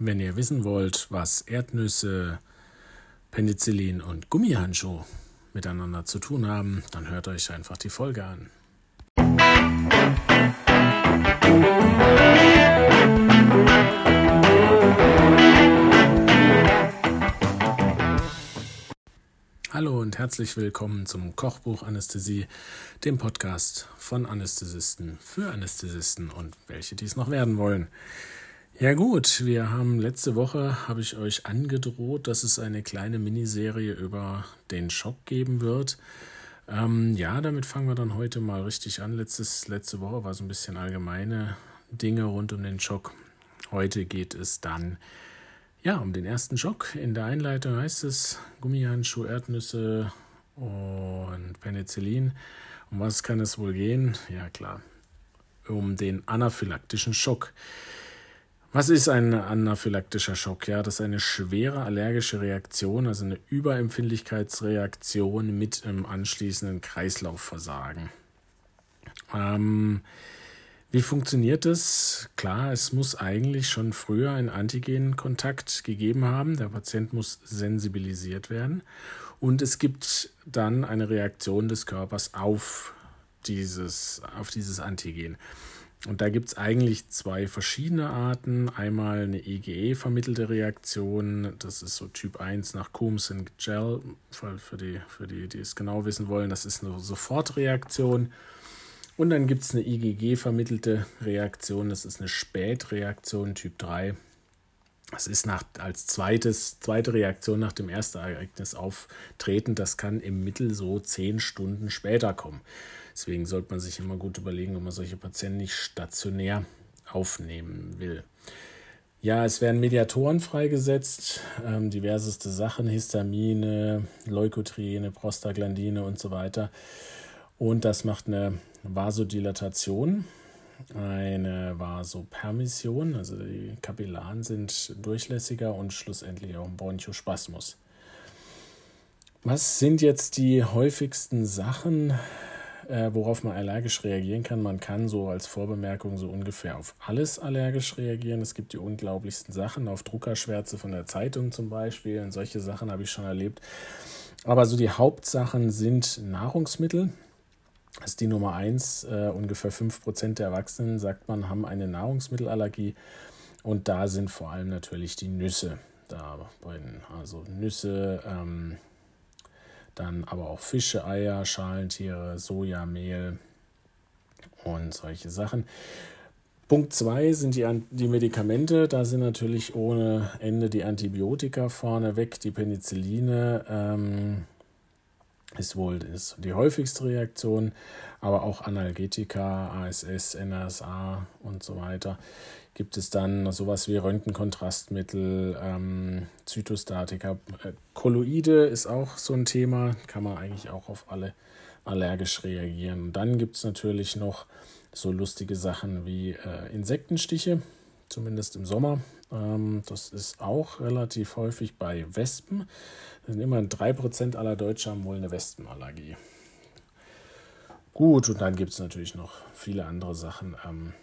Wenn ihr wissen wollt, was Erdnüsse, Penicillin und Gummihandschuh miteinander zu tun haben, dann hört euch einfach die Folge an. Hallo und herzlich willkommen zum Kochbuch Anästhesie, dem Podcast von Anästhesisten für Anästhesisten und welche dies noch werden wollen. Ja gut, wir haben letzte Woche, habe ich euch angedroht, dass es eine kleine Miniserie über den Schock geben wird. Ähm, ja, damit fangen wir dann heute mal richtig an. Letztes, letzte Woche war so ein bisschen allgemeine Dinge rund um den Schock. Heute geht es dann ja um den ersten Schock. In der Einleitung heißt es Gummihandschuh, Erdnüsse und Penicillin. Um was kann es wohl gehen? Ja klar, um den anaphylaktischen Schock. Was ist ein anaphylaktischer Schock? Ja, das ist eine schwere allergische Reaktion, also eine Überempfindlichkeitsreaktion mit einem anschließenden Kreislaufversagen. Ähm, wie funktioniert das? Klar, es muss eigentlich schon früher einen Antigenkontakt gegeben haben. Der Patient muss sensibilisiert werden. Und es gibt dann eine Reaktion des Körpers auf dieses, auf dieses Antigen. Und da gibt es eigentlich zwei verschiedene Arten. Einmal eine EGE-vermittelte Reaktion, das ist so Typ 1 nach Coombs and Gel, für, die, für die, die es genau wissen wollen, das ist eine Sofortreaktion. Und dann gibt es eine IgG-vermittelte Reaktion, das ist eine Spätreaktion Typ 3. Das ist nach, als zweites, zweite Reaktion nach dem ersten Ereignis auftreten. Das kann im Mittel so zehn Stunden später kommen. Deswegen sollte man sich immer gut überlegen, ob man solche Patienten nicht stationär aufnehmen will. Ja, es werden Mediatoren freigesetzt, ähm, diverseste Sachen, Histamine, Leukotriene, Prostaglandine und so weiter. Und das macht eine Vasodilatation, eine Vasopermission, also die Kapillaren sind durchlässiger und schlussendlich auch ein Bronchospasmus. Was sind jetzt die häufigsten Sachen, äh, worauf man allergisch reagieren kann. Man kann so als Vorbemerkung so ungefähr auf alles allergisch reagieren. Es gibt die unglaublichsten Sachen, auf Druckerschwärze von der Zeitung zum Beispiel. Und solche Sachen habe ich schon erlebt. Aber so die Hauptsachen sind Nahrungsmittel. Das ist die Nummer eins. Äh, ungefähr 5% der Erwachsenen, sagt man, haben eine Nahrungsmittelallergie. Und da sind vor allem natürlich die Nüsse da. Also Nüsse, ähm, dann aber auch Fische, Eier, Schalentiere, Sojamehl und solche Sachen. Punkt 2 sind die, die Medikamente. Da sind natürlich ohne Ende die Antibiotika vorneweg. Die Penicilline ähm, ist wohl ist die häufigste Reaktion, aber auch Analgetika, ASS, NSA und so weiter gibt es dann sowas wie Röntgenkontrastmittel, ähm, Zytostatika. Äh, Kolloide ist auch so ein Thema, kann man eigentlich auch auf alle allergisch reagieren. Und dann gibt es natürlich noch so lustige Sachen wie äh, Insektenstiche, zumindest im Sommer. Ähm, das ist auch relativ häufig bei Wespen. Denn immerhin 3% aller Deutschen haben wohl eine Wespenallergie. Gut, und dann gibt es natürlich noch viele andere Sachen. Ähm,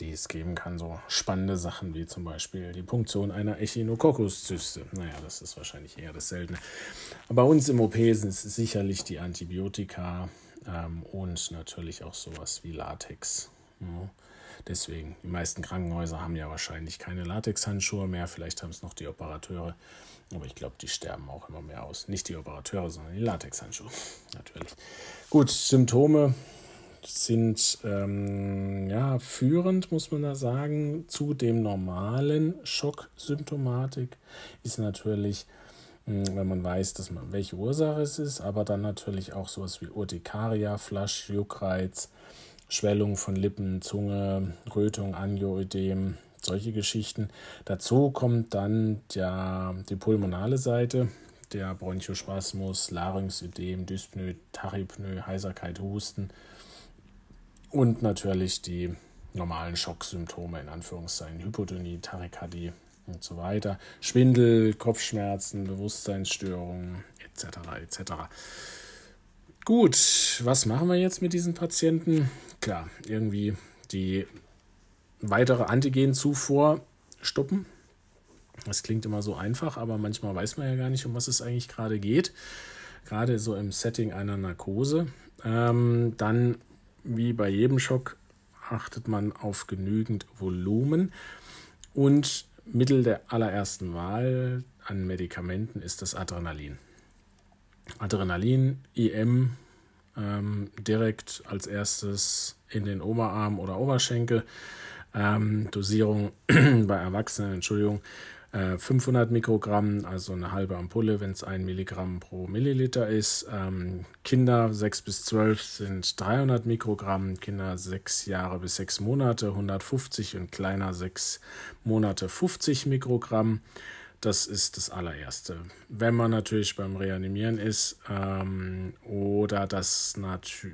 die es geben kann. So spannende Sachen wie zum Beispiel die Punktion einer Echinokokkuszyste. Naja, das ist wahrscheinlich eher das Seltene. Aber bei uns im OP sind es sicherlich die Antibiotika ähm, und natürlich auch sowas wie Latex. Ja. Deswegen, die meisten Krankenhäuser haben ja wahrscheinlich keine Latexhandschuhe mehr. Vielleicht haben es noch die Operateure. Aber ich glaube, die sterben auch immer mehr aus. Nicht die Operateure, sondern die Latexhandschuhe. Natürlich. Gut, Symptome sind ähm, ja, führend, muss man da sagen, zu dem normalen Schocksymptomatik ist natürlich, hm, wenn man weiß, dass man, welche Ursache es ist, aber dann natürlich auch sowas wie Urtikaria, Flasch, Juckreiz, Schwellung von Lippen, Zunge, Rötung, Angioödem, solche Geschichten. Dazu kommt dann der, die pulmonale Seite, der Bronchospasmus, Larynxödem, Dyspnoe, Tachypnoe, Heiserkeit, Husten, und natürlich die normalen Schocksymptome, in Anführungszeichen, Hypotonie, Tachykardie und so weiter. Schwindel, Kopfschmerzen, Bewusstseinsstörungen etc. etc. Gut, was machen wir jetzt mit diesen Patienten? Klar, irgendwie die weitere Antigenzufuhr stoppen. Das klingt immer so einfach, aber manchmal weiß man ja gar nicht, um was es eigentlich gerade geht. Gerade so im Setting einer Narkose. Ähm, dann, wie bei jedem Schock, achtet man auf genügend Volumen. Und Mittel der allerersten Wahl an Medikamenten ist das Adrenalin. Adrenalin, IM, ähm, direkt als erstes in den Oberarm oder Oberschenkel. Ähm, Dosierung bei Erwachsenen, Entschuldigung, 500 äh, Mikrogramm, also eine halbe Ampulle, wenn es ein Milligramm pro Milliliter ist. Ähm, Kinder 6 bis 12 sind 300 Mikrogramm, Kinder 6 Jahre bis 6 Monate 150 und kleiner 6 Monate 50 Mikrogramm. Das ist das allererste. Wenn man natürlich beim Reanimieren ist ähm, oder das,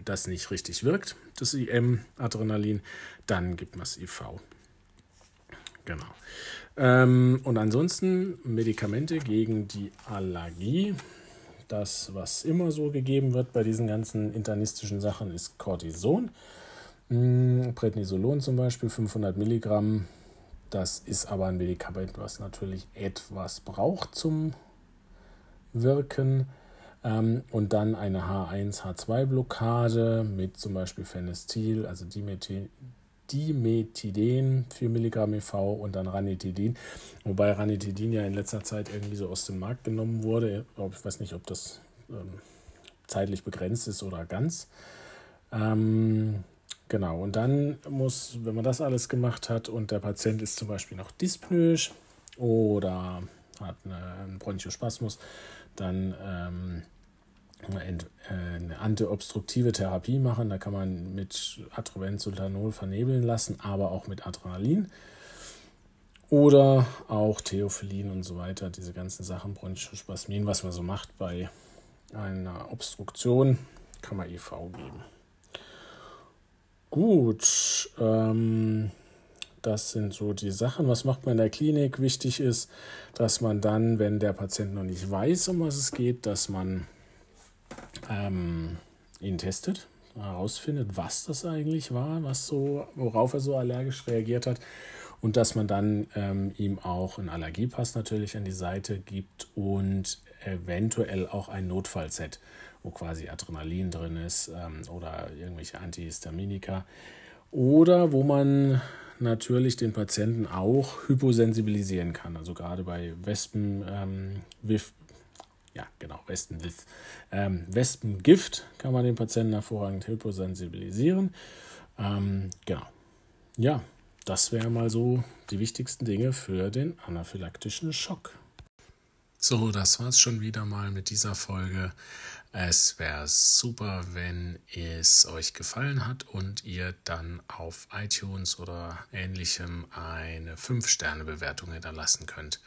das nicht richtig wirkt, das IM-Adrenalin, dann gibt man das IV. Genau. Ähm, und ansonsten Medikamente gegen die Allergie. Das, was immer so gegeben wird bei diesen ganzen internistischen Sachen, ist Cortison. Hm, Prednisolon zum Beispiel, 500 Milligramm. Das ist aber ein Medikament, was natürlich etwas braucht zum Wirken. Ähm, und dann eine H1-H2-Blockade mit zum Beispiel Phenestil, also Dimethyl Dimetiden, 4 Milligramm EV und dann Ranitidin. Wobei Ranitidin ja in letzter Zeit irgendwie so aus dem Markt genommen wurde. Ich weiß nicht, ob das ähm, zeitlich begrenzt ist oder ganz. Ähm, genau, und dann muss, wenn man das alles gemacht hat und der Patient ist zum Beispiel noch dyspnoisch oder hat einen Bronchospasmus, dann ähm, eine antiobstruktive Therapie machen. Da kann man mit Atrovenzoltanol vernebeln lassen, aber auch mit Adrenalin. Oder auch Theophyllin und so weiter, diese ganzen Sachen, Bronchospasmin, was man so macht bei einer Obstruktion, kann man IV geben. Gut, ähm, das sind so die Sachen. Was macht man in der Klinik? Wichtig ist, dass man dann, wenn der Patient noch nicht weiß, um was es geht, dass man ähm, ihn testet, herausfindet, was das eigentlich war, was so, worauf er so allergisch reagiert hat und dass man dann ähm, ihm auch einen Allergiepass natürlich an die Seite gibt und eventuell auch ein Notfallset, wo quasi Adrenalin drin ist ähm, oder irgendwelche Antihistaminika oder wo man natürlich den Patienten auch hyposensibilisieren kann. Also gerade bei Wespen, ähm, ja, genau, Wespengift. Ähm, Wespengift kann man den Patienten hervorragend hyposensibilisieren. Ähm, genau. Ja, das wären mal so die wichtigsten Dinge für den anaphylaktischen Schock. So, das war's schon wieder mal mit dieser Folge. Es wäre super, wenn es euch gefallen hat und ihr dann auf iTunes oder ähnlichem eine 5-Sterne-Bewertung hinterlassen könnt.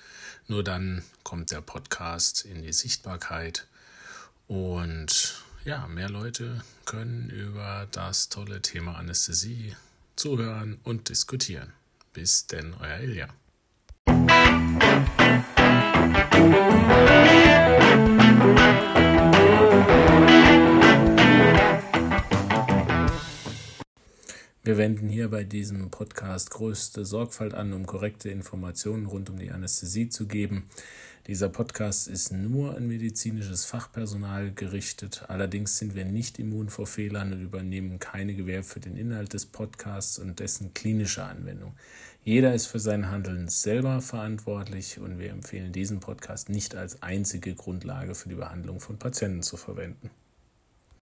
Nur dann kommt der Podcast in die Sichtbarkeit und ja, mehr Leute können über das tolle Thema Anästhesie zuhören und diskutieren. Bis denn, euer Ilja. Wir wenden hier bei diesem Podcast größte Sorgfalt an, um korrekte Informationen rund um die Anästhesie zu geben. Dieser Podcast ist nur an medizinisches Fachpersonal gerichtet. Allerdings sind wir nicht immun vor Fehlern und übernehmen keine Gewähr für den Inhalt des Podcasts und dessen klinische Anwendung. Jeder ist für sein Handeln selber verantwortlich und wir empfehlen diesen Podcast nicht als einzige Grundlage für die Behandlung von Patienten zu verwenden.